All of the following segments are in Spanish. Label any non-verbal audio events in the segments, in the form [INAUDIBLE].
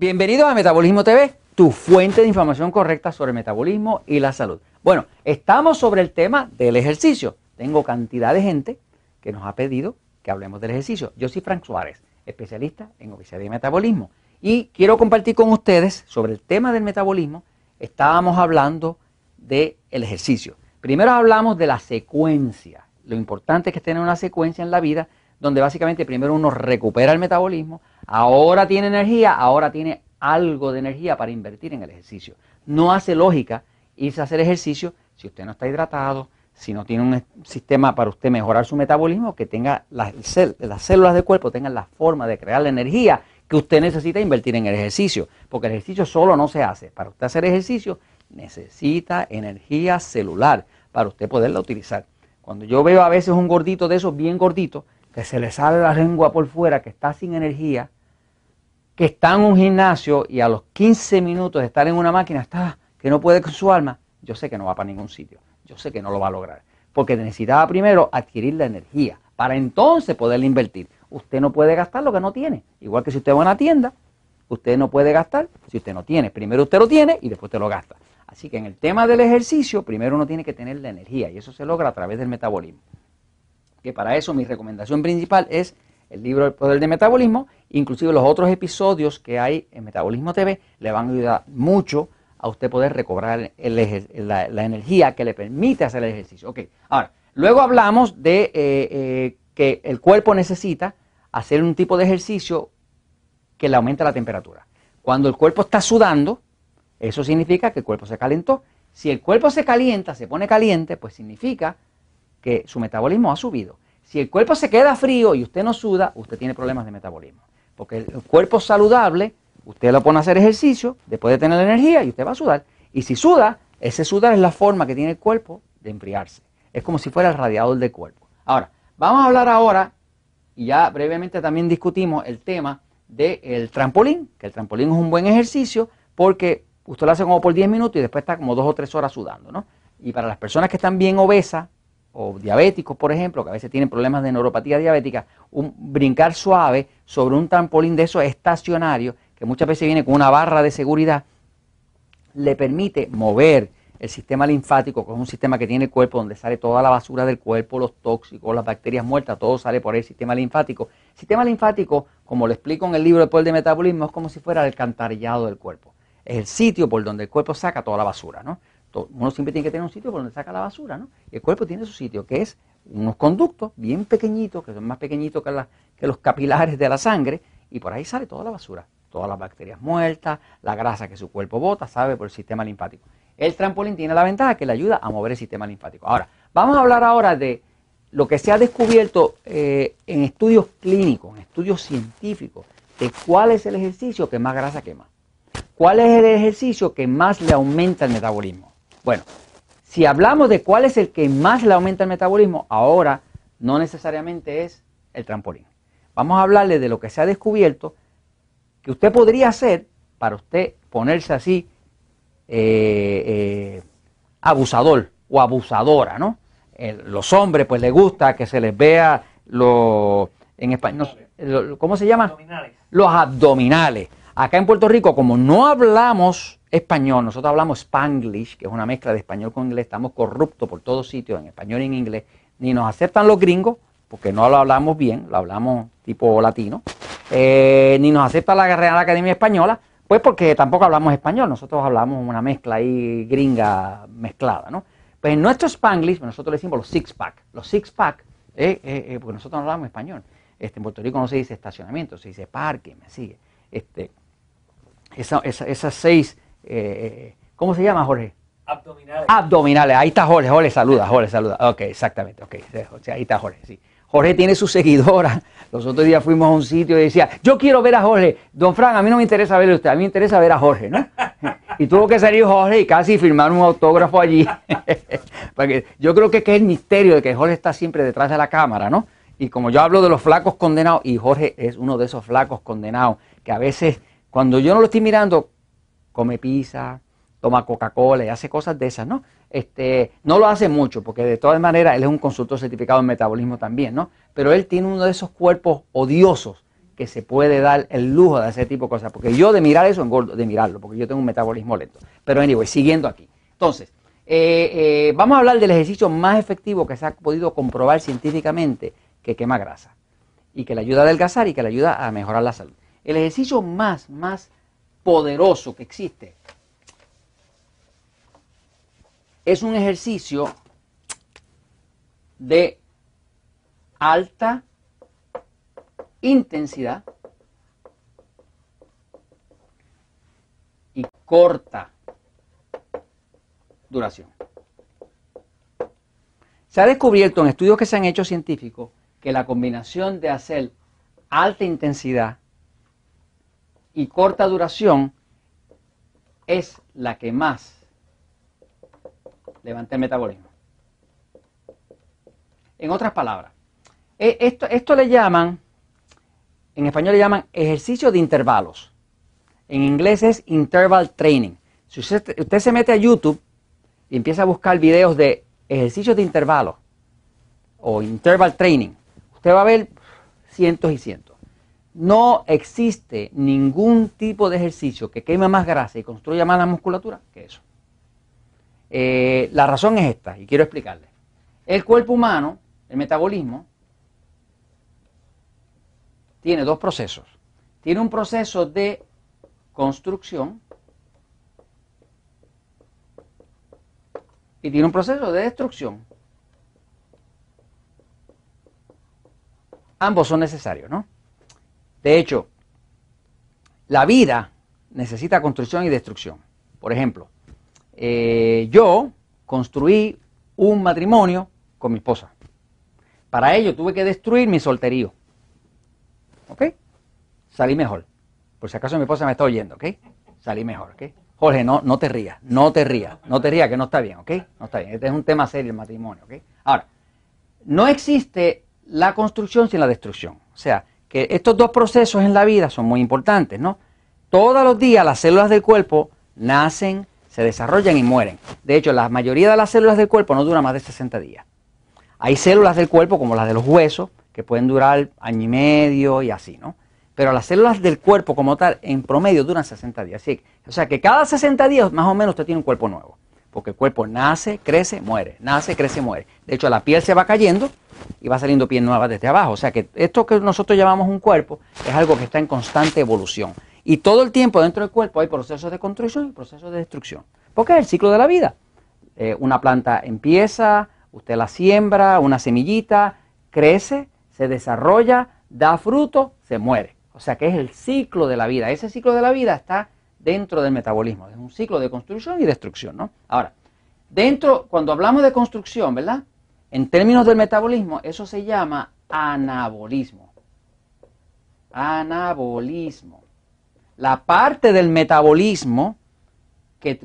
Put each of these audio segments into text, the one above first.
Bienvenidos a Metabolismo TV, tu fuente de información correcta sobre metabolismo y la salud. Bueno, estamos sobre el tema del ejercicio. Tengo cantidad de gente que nos ha pedido que hablemos del ejercicio. Yo soy Frank Suárez, especialista en obesidad y metabolismo. Y quiero compartir con ustedes sobre el tema del metabolismo. Estábamos hablando del ejercicio. Primero hablamos de la secuencia. Lo importante es que tener una secuencia en la vida donde básicamente primero uno recupera el metabolismo, ahora tiene energía, ahora tiene algo de energía para invertir en el ejercicio. No hace lógica irse a hacer ejercicio si usted no está hidratado, si no tiene un sistema para usted mejorar su metabolismo, que tenga las, las células del cuerpo tengan la forma de crear la energía que usted necesita invertir en el ejercicio, porque el ejercicio solo no se hace. Para usted hacer ejercicio necesita energía celular para usted poderla utilizar. Cuando yo veo a veces un gordito de esos bien gordito, que se le sale la lengua por fuera, que está sin energía, que está en un gimnasio y a los 15 minutos de estar en una máquina está que no puede con su alma, yo sé que no va para ningún sitio. Yo sé que no lo va a lograr. Porque necesitaba primero adquirir la energía para entonces poderla invertir. Usted no puede gastar lo que no tiene. Igual que si usted va a una tienda, usted no puede gastar si usted no tiene. Primero usted lo tiene y después usted lo gasta. Así que en el tema del ejercicio, primero uno tiene que tener la energía y eso se logra a través del metabolismo que para eso mi recomendación principal es el libro El Poder del Metabolismo, inclusive los otros episodios que hay en Metabolismo TV le van a ayudar mucho a usted poder recobrar la, energía que le permite hacer el ejercicio. Ok, ahora, luego hablamos de eh, eh, que el cuerpo necesita hacer un tipo de ejercicio que le aumenta la temperatura. Cuando el cuerpo está sudando, eso significa que el cuerpo se calentó. Si el cuerpo se calienta, se pone caliente, pues significa que su metabolismo ha subido. Si el cuerpo se queda frío y usted no suda, usted tiene problemas de metabolismo. Porque el cuerpo saludable, usted lo pone a hacer ejercicio, después de tener energía y usted va a sudar. Y si suda, ese sudar es la forma que tiene el cuerpo de enfriarse. Es como si fuera el radiador del cuerpo. Ahora, vamos a hablar ahora, y ya brevemente también discutimos el tema del trampolín, que el trampolín es un buen ejercicio porque usted lo hace como por 10 minutos y después está como dos o tres horas sudando, ¿no? Y para las personas que están bien obesas, o diabéticos, por ejemplo, que a veces tienen problemas de neuropatía diabética, un brincar suave sobre un trampolín de esos estacionario, que muchas veces viene con una barra de seguridad, le permite mover el sistema linfático, que es un sistema que tiene el cuerpo donde sale toda la basura del cuerpo, los tóxicos, las bacterias muertas, todo sale por el sistema linfático. El sistema linfático, como lo explico en el libro El Poder de Metabolismo, es como si fuera el alcantarillado del cuerpo. Es el sitio por donde el cuerpo saca toda la basura, ¿no? Uno siempre tiene que tener un sitio por donde saca la basura, ¿no? El cuerpo tiene su sitio, que es unos conductos bien pequeñitos, que son más pequeñitos que, que los capilares de la sangre, y por ahí sale toda la basura, todas las bacterias muertas, la grasa que su cuerpo bota, sabe, por el sistema linfático. El trampolín tiene la ventaja que le ayuda a mover el sistema linfático. Ahora, vamos a hablar ahora de lo que se ha descubierto eh, en estudios clínicos, en estudios científicos, de cuál es el ejercicio que más grasa quema. ¿Cuál es el ejercicio que más le aumenta el metabolismo? Bueno, si hablamos de cuál es el que más le aumenta el metabolismo, ahora no necesariamente es el trampolín. Vamos a hablarle de lo que se ha descubierto que usted podría hacer para usted ponerse así eh, eh, abusador o abusadora, ¿no? los hombres pues les gusta que se les vea lo en español, ¿cómo se llama? Los abdominales. Acá en Puerto Rico, como no hablamos español, nosotros hablamos spanglish, que es una mezcla de español con inglés, estamos corruptos por todos sitios, en español y en inglés, ni nos aceptan los gringos, porque no lo hablamos bien, lo hablamos tipo latino, eh, ni nos acepta la Real Academia Española, pues porque tampoco hablamos español, nosotros hablamos una mezcla ahí gringa mezclada, ¿no? Pues en nuestro spanglish, nosotros le decimos los six pack, los six pack, eh, eh, porque nosotros no hablamos español, este, en Puerto Rico no se dice estacionamiento, se dice parque, me sigue, este, esas seis eh, ¿cómo se llama, Jorge? Abdominales. Abdominales, ahí está Jorge, Jorge saluda, Jorge saluda. Ok, exactamente, ok, ahí está Jorge, sí. Jorge tiene su seguidora. Los otros días fuimos a un sitio y decía, yo quiero ver a Jorge. Don Fran, a mí no me interesa verle a usted, a mí me interesa ver a Jorge, ¿no? [LAUGHS] Y tuvo que salir Jorge y casi firmar un autógrafo allí. [LAUGHS] Porque yo creo que es el misterio de que Jorge está siempre detrás de la cámara, ¿no? Y como yo hablo de los flacos condenados, y Jorge es uno de esos flacos condenados, que a veces, cuando yo no lo estoy mirando, come pizza, toma Coca-Cola y hace cosas de esas, ¿no? Este, no lo hace mucho, porque de todas maneras él es un consultor certificado en metabolismo también, ¿no? Pero él tiene uno de esos cuerpos odiosos que se puede dar el lujo de hacer tipo de cosas. Porque yo de mirar eso engordo, de mirarlo, porque yo tengo un metabolismo lento. Pero anyway, siguiendo aquí. Entonces, eh, eh, vamos a hablar del ejercicio más efectivo que se ha podido comprobar científicamente que quema grasa y que le ayuda a adelgazar y que le ayuda a mejorar la salud. El ejercicio más, más poderoso que existe es un ejercicio de alta intensidad y corta duración. Se ha descubierto en estudios que se han hecho científicos que la combinación de hacer alta intensidad y corta duración es la que más levanta el metabolismo. En otras palabras, e, esto, esto le llaman, en español le llaman ejercicio de intervalos. En inglés es interval training. Si usted, usted se mete a YouTube y empieza a buscar videos de ejercicios de intervalos o interval training, usted va a ver cientos y cientos. No existe ningún tipo de ejercicio que queme más grasa y construya más la musculatura que eso. Eh, la razón es esta, y quiero explicarle. El cuerpo humano, el metabolismo, tiene dos procesos. Tiene un proceso de construcción y tiene un proceso de destrucción. Ambos son necesarios, ¿no? De hecho, la vida necesita construcción y destrucción. Por ejemplo, eh, yo construí un matrimonio con mi esposa. Para ello tuve que destruir mi solterío. ¿Ok? Salí mejor. Por si acaso mi esposa me está oyendo, ¿ok? Salí mejor, ¿ok? Jorge, no, no te rías, no te rías, no te rías, que no está bien, ¿ok? No está bien. Este es un tema serio el matrimonio, ¿ok? Ahora, no existe la construcción sin la destrucción. O sea, que estos dos procesos en la vida son muy importantes, ¿no? Todos los días las células del cuerpo nacen, se desarrollan y mueren. De hecho, la mayoría de las células del cuerpo no duran más de 60 días. Hay células del cuerpo, como las de los huesos, que pueden durar año y medio y así, ¿no? Pero las células del cuerpo como tal, en promedio, duran 60 días. o sea que cada 60 días más o menos usted tiene un cuerpo nuevo. Porque el cuerpo nace, crece, muere, nace, crece, muere. De hecho, la piel se va cayendo y va saliendo piel nueva desde abajo. O sea que esto que nosotros llamamos un cuerpo es algo que está en constante evolución. Y todo el tiempo dentro del cuerpo hay procesos de construcción y procesos de destrucción. Porque es el ciclo de la vida. Eh, una planta empieza, usted la siembra, una semillita, crece, se desarrolla, da fruto, se muere. O sea que es el ciclo de la vida. Ese ciclo de la vida está dentro del metabolismo. Es un ciclo de construcción y destrucción, ¿no? Ahora, dentro, cuando hablamos de construcción, ¿verdad? En términos del metabolismo, eso se llama anabolismo. Anabolismo. La parte del metabolismo que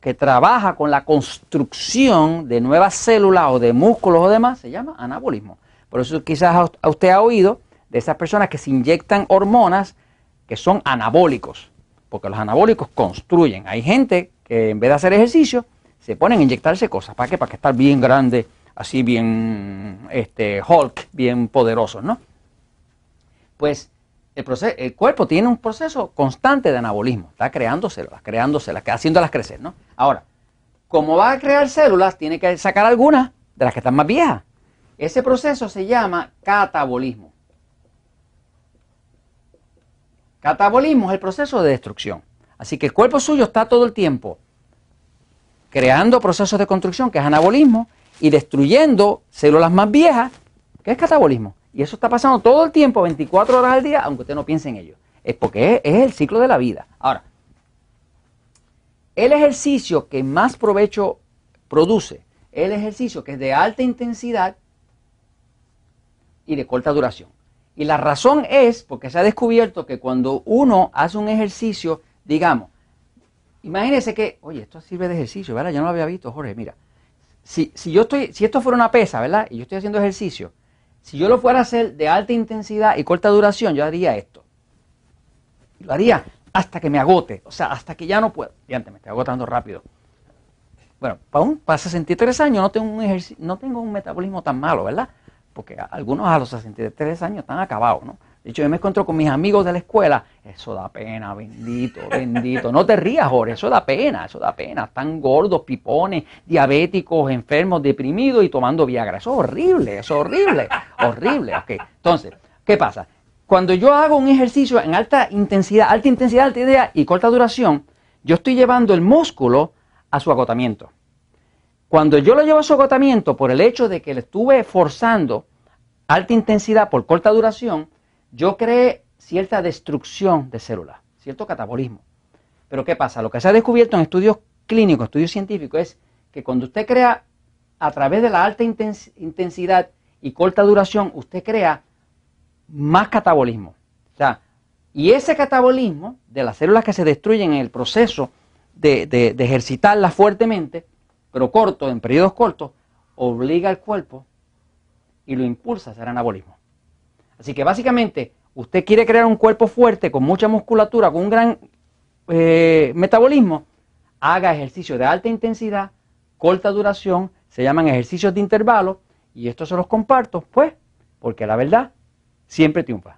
que trabaja con la construcción de nuevas células o de músculos o demás, se llama anabolismo. Por eso quizás usted ha oído de esas personas que se inyectan hormonas que son anabólicos porque los anabólicos construyen. Hay gente que en vez de hacer ejercicio, se ponen a inyectarse cosas. ¿Para qué? Para que estar bien grande, así bien este, Hulk, bien poderoso, ¿no? Pues el, el cuerpo tiene un proceso constante de anabolismo. Está creando células, creando células, haciéndolas crecer, ¿no? Ahora, como va a crear células, tiene que sacar algunas de las que están más viejas. Ese proceso se llama catabolismo. Catabolismo es el proceso de destrucción. Así que el cuerpo suyo está todo el tiempo creando procesos de construcción, que es anabolismo, y destruyendo células más viejas, que es catabolismo. Y eso está pasando todo el tiempo, 24 horas al día, aunque usted no piense en ello. Es porque es, el ciclo de la vida. Ahora, el ejercicio que más provecho produce el ejercicio que es de alta intensidad y de corta duración. Y la razón es porque se ha descubierto que cuando uno hace un ejercicio, digamos, imagínese que, oye, esto sirve de ejercicio, ¿verdad? Yo no lo había visto, Jorge, mira. Si, si, yo estoy, si esto fuera una pesa, ¿verdad? Y yo estoy haciendo ejercicio, si yo lo fuera a hacer de alta intensidad y corta duración, yo haría esto. lo haría hasta que me agote, o sea, hasta que ya no puedo. Y antes me estoy agotando rápido. Bueno, para, un, para 63 años no tengo, un no tengo un metabolismo tan malo, ¿verdad? porque algunos a los 63 años están acabados, ¿no? De hecho, yo me encuentro con mis amigos de la escuela. Eso da pena, bendito, [LAUGHS] bendito. No te rías, Jorge, eso da pena, eso da pena. Están gordos, pipones, diabéticos, enfermos, deprimidos y tomando Viagra. Eso es horrible, eso es horrible, [LAUGHS] horrible. Ok, entonces, ¿qué pasa? Cuando yo hago un ejercicio en alta intensidad, alta intensidad, alta idea y corta duración, yo estoy llevando el músculo a su agotamiento. Cuando yo lo llevo a su agotamiento por el hecho de que le estuve forzando alta intensidad por corta duración, yo creé cierta destrucción de células, cierto catabolismo. Pero ¿qué pasa? Lo que se ha descubierto en estudios clínicos, estudios científicos, es que cuando usted crea a través de la alta intensidad y corta duración, usted crea más catabolismo. O sea, y ese catabolismo de las células que se destruyen en el proceso de, de ejercitarlas fuertemente, pero corto, en periodos cortos, obliga al cuerpo y lo impulsa a hacer anabolismo. Así que básicamente, usted quiere crear un cuerpo fuerte, con mucha musculatura, con un gran eh, metabolismo, haga ejercicios de alta intensidad, corta duración, se llaman ejercicios de intervalo, y esto se los comparto, pues, porque la verdad siempre triunfa.